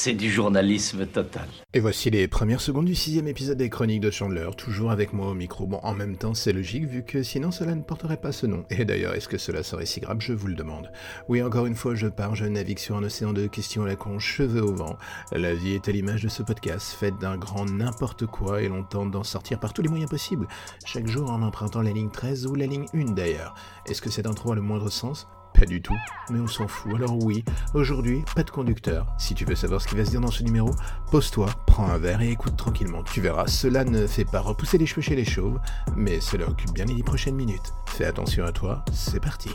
c'est du journalisme total. Et voici les premières secondes du sixième épisode des Chroniques de Chandler, toujours avec moi au micro. Bon, en même temps, c'est logique vu que sinon cela ne porterait pas ce nom. Et d'ailleurs, est-ce que cela serait si grave? Je vous le demande. Oui, encore une fois, je pars, je navigue sur un océan de questions à la con, cheveux au vent. La vie est à l'image de ce podcast, fait d'un grand n'importe quoi et l'on tente d'en sortir par tous les moyens possibles. Chaque jour en empruntant la ligne 13 ou la ligne 1 d'ailleurs. Est-ce que cette intro a le moindre sens? Pas du tout, mais on s'en fout. Alors oui, aujourd'hui, pas de conducteur. Si tu veux savoir ce qui va se dire dans ce numéro, pose-toi, prends un verre et écoute tranquillement. Tu verras, cela ne fait pas repousser les cheveux chez les chauves, mais cela occupe bien les dix prochaines minutes. Fais attention à toi, c'est parti.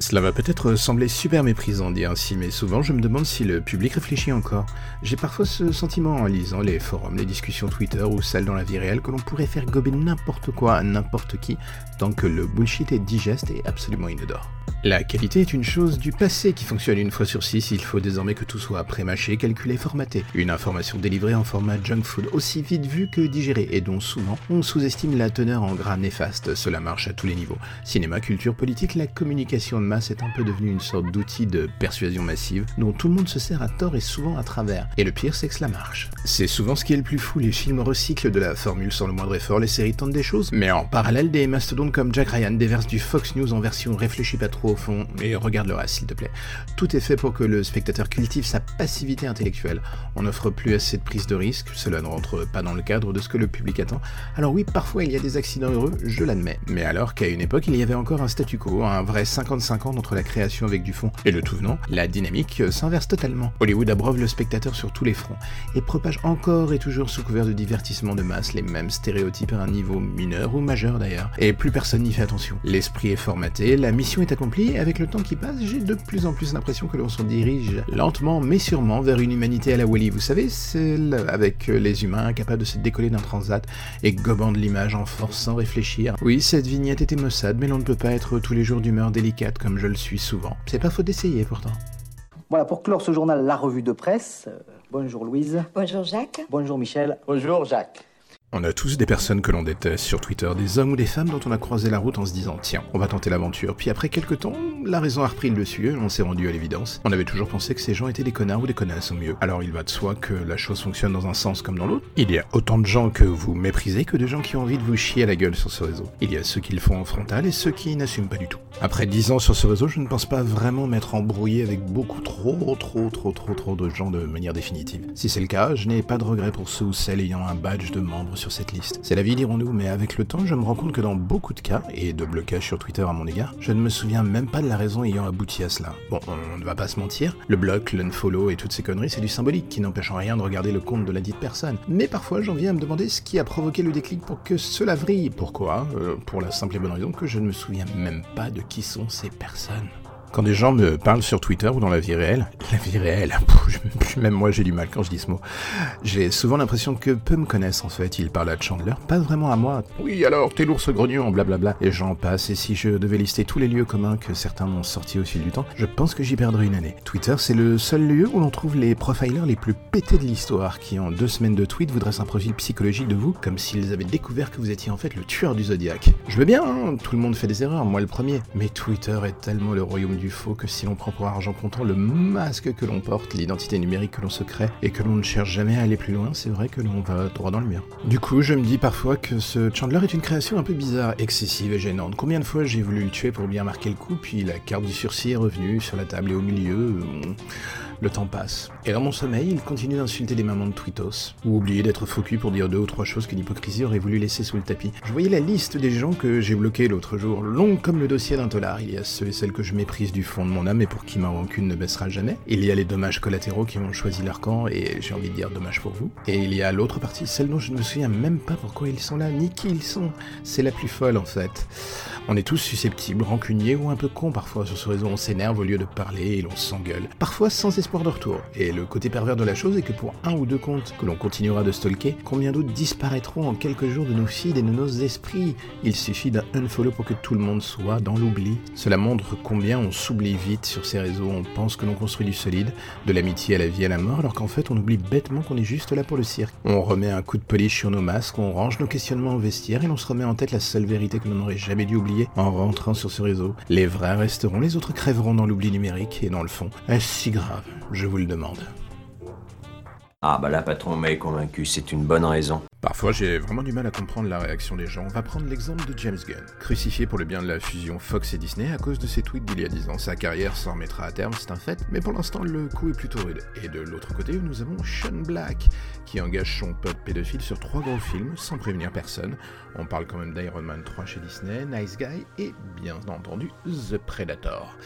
Cela va peut-être sembler super méprisant dit ainsi, mais souvent je me demande si le public réfléchit encore. J'ai parfois ce sentiment en lisant les forums, les discussions Twitter ou celles dans la vie réelle que l'on pourrait faire gober n'importe quoi à n'importe qui tant que le bullshit est digeste et absolument inodore. La qualité est une chose du passé qui fonctionne une fois sur six, il faut désormais que tout soit pré-mâché, calculé, formaté. Une information délivrée en format junk food aussi vite vue que digérée et dont souvent on sous-estime la teneur en gras néfaste. Cela marche à tous les niveaux. Cinéma, culture, politique, la communication masse est un peu devenue une sorte d'outil de persuasion massive dont tout le monde se sert à tort et souvent à travers. Et le pire c'est que cela marche. C'est souvent ce qui est le plus fou, les films recyclent de la formule sans le moindre effort, les séries tentent des choses, mais en parallèle des mastodontes comme Jack Ryan déversent du Fox News en version réfléchie pas trop au fond, et regarde le reste s'il te plaît. Tout est fait pour que le spectateur cultive sa passivité intellectuelle. On n'offre plus assez de prise de risque, cela ne rentre pas dans le cadre de ce que le public attend. Alors oui, parfois il y a des accidents heureux, je l'admets. Mais alors qu'à une époque il y avait encore un statu quo, un vrai 50-50 entre la création avec du fond et le tout venant, la dynamique s'inverse totalement. Hollywood abreuve le spectateur sur tous les fronts et propage encore et toujours sous couvert de divertissement de masse les mêmes stéréotypes à un niveau mineur ou majeur d'ailleurs. Et plus personne n'y fait attention. L'esprit est formaté, la mission est accomplie avec le temps qui passe, j'ai de plus en plus l'impression que l'on se dirige lentement mais sûrement vers une humanité à la Wally. Vous savez, celle avec les humains incapables de se décoller d'un transat et gobant de l'image en force sans réfléchir. Oui, cette vignette était maussade, mais l'on ne peut pas être tous les jours d'humeur délicate comme je le suis souvent. C'est pas faute d'essayer pourtant. Voilà, pour clore ce journal, la revue de presse. Euh, bonjour Louise. Bonjour Jacques. Bonjour Michel. Bonjour Jacques. On a tous des personnes que l'on déteste sur Twitter, des hommes ou des femmes dont on a croisé la route en se disant tiens, on va tenter l'aventure. Puis après quelques temps, la raison a repris le dessus et on s'est rendu à l'évidence. On avait toujours pensé que ces gens étaient des connards ou des connasses au mieux. Alors il va de soi que la chose fonctionne dans un sens comme dans l'autre. Il y a autant de gens que vous méprisez que de gens qui ont envie de vous chier à la gueule sur ce réseau. Il y a ceux qui le font en frontal et ceux qui n'assument pas du tout. Après 10 ans sur ce réseau, je ne pense pas vraiment m'être embrouillé avec beaucoup trop, trop, trop, trop, trop de gens de manière définitive. Si c'est le cas, je n'ai pas de regret pour ceux ou celles ayant un badge de membre sur cette liste la vie, dirons-nous, mais avec le temps, je me rends compte que dans beaucoup de cas, et de blocage sur Twitter à mon égard, je ne me souviens même pas de la raison ayant abouti à cela. Bon, on ne va pas se mentir, le bloc, l'unfollow et toutes ces conneries, c'est du symbolique qui n'empêche en rien de regarder le compte de la dite personne. Mais parfois, j'en viens à me demander ce qui a provoqué le déclic pour que cela vrille. Pourquoi? Euh, Pour la simple et bonne raison que je ne me souviens même pas de qui sont ces personnes. Quand des gens me parlent sur Twitter ou dans la vie réelle, la vie réelle, même moi j'ai du mal quand je dis ce mot, j'ai souvent l'impression que peu me connaissent en fait. Ils parlent à Chandler, pas vraiment à moi. Oui alors, t'es l'ours grognon, blablabla. Et j'en passe, et si je devais lister tous les lieux communs que certains m'ont sortis au fil du temps, je pense que j'y perdrais une année. Twitter, c'est le seul lieu où l'on trouve les profilers les plus pétés de l'histoire, qui en deux semaines de tweets vous dressent un profil psychologique de vous, comme s'ils avaient découvert que vous étiez en fait le tueur du zodiaque. Je veux bien, hein, tout le monde fait des erreurs, moi le premier, mais Twitter est tellement le royaume du faux que si l'on prend pour argent comptant le masque que l'on porte, l'identité numérique que l'on se crée et que l'on ne cherche jamais à aller plus loin, c'est vrai que l'on va droit dans le mur. Du coup, je me dis parfois que ce Chandler est une création un peu bizarre, excessive et gênante. Combien de fois j'ai voulu le tuer pour bien marquer le coup, puis la carte du sursis est revenue sur la table et au milieu. Le temps passe. Et dans mon sommeil, il continue d'insulter des mamans de Twitos, ou oublier d'être focus pour dire deux ou trois choses que l'hypocrisie aurait voulu laisser sous le tapis. Je voyais la liste des gens que j'ai bloqués l'autre jour, longue comme le dossier d'un tolard. Il y a ceux et celles que je méprise du fond de mon âme et pour qui ma rancune ne baissera jamais. Il y a les dommages collatéraux qui ont choisi leur camp, et j'ai envie de dire dommage pour vous. Et il y a l'autre partie, celle dont je ne me souviens même pas pourquoi ils sont là, ni qui ils sont. C'est la plus folle en fait. On est tous susceptibles, rancuniers ou un peu cons parfois sur ce réseau, on s'énerve au lieu de parler et l'on s'engueule. Parfois sans espoir de retour. Et le côté pervers de la chose est que pour un ou deux comptes que l'on continuera de stalker, combien d'autres disparaîtront en quelques jours de nos feeds et de nos esprits? Il suffit d'un unfollow pour que tout le monde soit dans l'oubli. Cela montre combien on s'oublie vite sur ces réseaux, on pense que l'on construit du solide, de l'amitié à la vie à la mort, alors qu'en fait on oublie bêtement qu'on est juste là pour le cirque. On remet un coup de polish sur nos masques, on range nos questionnements au vestiaire et l'on se remet en tête la seule vérité que l'on n'aurait jamais dû oublier en rentrant sur ce réseau. Les vrais resteront, les autres crèveront dans l'oubli numérique et dans le fond. Est-ce si grave Je vous le demande. Ah bah là, patron m'a convaincu, c'est une bonne raison. Parfois, j'ai vraiment du mal à comprendre la réaction des gens. On va prendre l'exemple de James Gunn, crucifié pour le bien de la fusion Fox et Disney à cause de ses tweets d'il y a 10 ans. Sa carrière s'en remettra à terme, c'est un fait, mais pour l'instant, le coup est plutôt rude. Et de l'autre côté, nous avons Sean Black, qui engage son pote pédophile sur trois gros films sans prévenir personne. On parle quand même d'Iron Man 3 chez Disney, Nice Guy et bien entendu The Predator.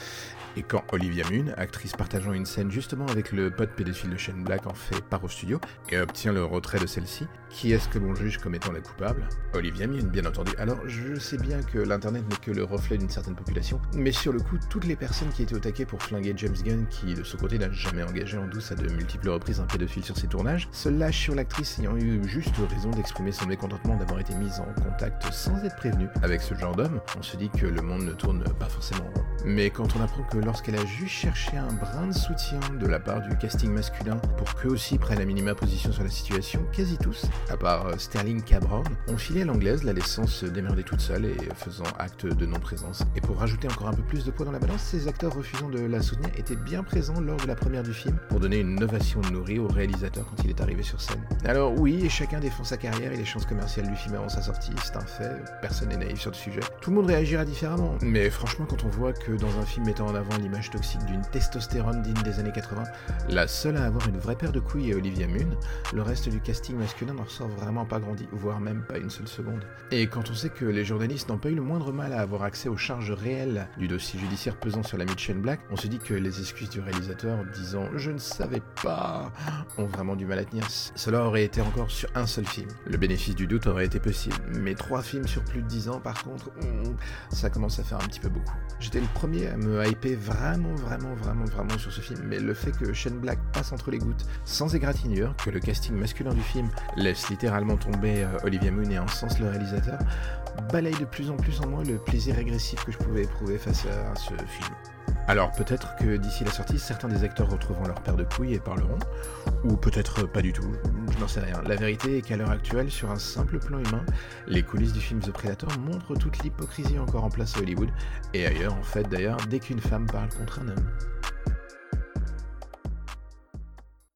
Et quand Olivia Munn, actrice partageant une scène justement avec le pote pédophile de Shane Black, en fait part au studio et obtient le retrait de celle-ci, qui est-ce que l'on juge comme étant la coupable? Olivia Munn, bien entendu. Alors, je sais bien que l'internet n'est que le reflet d'une certaine population, mais sur le coup, toutes les personnes qui étaient au taquet pour flinguer James Gunn, qui de son côté n'a jamais engagé en douce à de multiples reprises un pédophile sur ses tournages, se lâchent sur l'actrice ayant eu juste raison d'exprimer son mécontentement d'avoir été mise en contact sans être prévenue avec ce genre d'homme. On se dit que le monde ne tourne pas forcément rond. Mais quand on apprend que lorsqu'elle a juste cherché un brin de soutien de la part du casting masculin pour qu'eux aussi prennent la minima position sur la situation, quasi tous, à part euh, Sterling Cabron, ont filé à l'anglaise, la laissant se démerder toute seule et faisant acte de non-présence. Et pour rajouter encore un peu plus de poids dans la balance, ces acteurs refusant de la soutenir étaient bien présents lors de la première du film pour donner une ovation nourrie au réalisateur quand il est arrivé sur scène. Alors oui, chacun défend sa carrière et les chances commerciales du film avant sa sortie, c'est un fait, personne n'est naïf sur le sujet. Tout le monde réagira différemment, mais franchement quand on voit que dans un film mettant en avant l'image toxique d'une testostérone digne des années 80, la seule à avoir une vraie paire de couilles est Olivia Munn, le reste du casting masculin n'en ressort vraiment pas grandi, voire même pas une seule seconde. Et quand on sait que les journalistes n'ont pas eu le moindre mal à avoir accès aux charges réelles du dossier judiciaire pesant sur la Mitchell Black, on se dit que les excuses du réalisateur disant je ne savais pas ont vraiment du mal à tenir. Cela aurait été encore sur un seul film. Le bénéfice du doute aurait été possible, mais trois films sur plus de dix ans par contre, hmm, ça commence à faire un petit peu beaucoup. J'étais le premier à me hyper vraiment, vraiment, vraiment, vraiment sur ce film, mais le fait que Shane Black passe entre les gouttes sans égratignure, que le casting masculin du film laisse littéralement tomber euh, Olivia Moon et en sens le réalisateur, balaye de plus en plus en moi le plaisir régressif que je pouvais éprouver face à ce film. Alors peut-être que d'ici la sortie, certains des acteurs retrouveront leur paire de couilles et parleront, ou peut-être pas du tout, je n'en sais rien. La vérité est qu'à l'heure actuelle, sur un simple plan humain, les coulisses du film The Predator montrent toute l'hypocrisie encore en place à Hollywood, et ailleurs en fait d'ailleurs, dès qu'une femme parle contre un homme.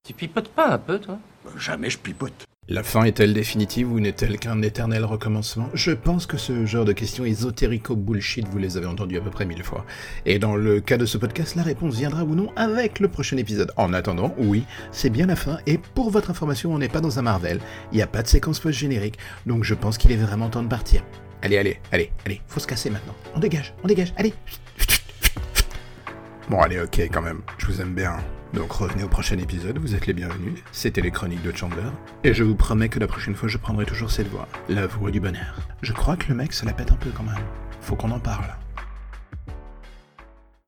Tu pipotes pas un peu, toi? Jamais je pipote. La fin est-elle définitive ou n'est-elle qu'un éternel recommencement? Je pense que ce genre de questions ésotérico-bullshit, vous les avez entendues à peu près mille fois. Et dans le cas de ce podcast, la réponse viendra ou non avec le prochain épisode. En attendant, oui, c'est bien la fin, et pour votre information, on n'est pas dans un Marvel, il n'y a pas de séquence post-générique, donc je pense qu'il est vraiment temps de partir. Allez, allez, allez, allez, faut se casser maintenant. On dégage, on dégage, allez Bon, allez, ok, quand même, je vous aime bien. Donc revenez au prochain épisode, vous êtes les bienvenus. C'était les chroniques de Chandler. Et je vous promets que la prochaine fois, je prendrai toujours cette voix, la voix du bonheur. Je crois que le mec se la pète un peu quand même. Faut qu'on en parle.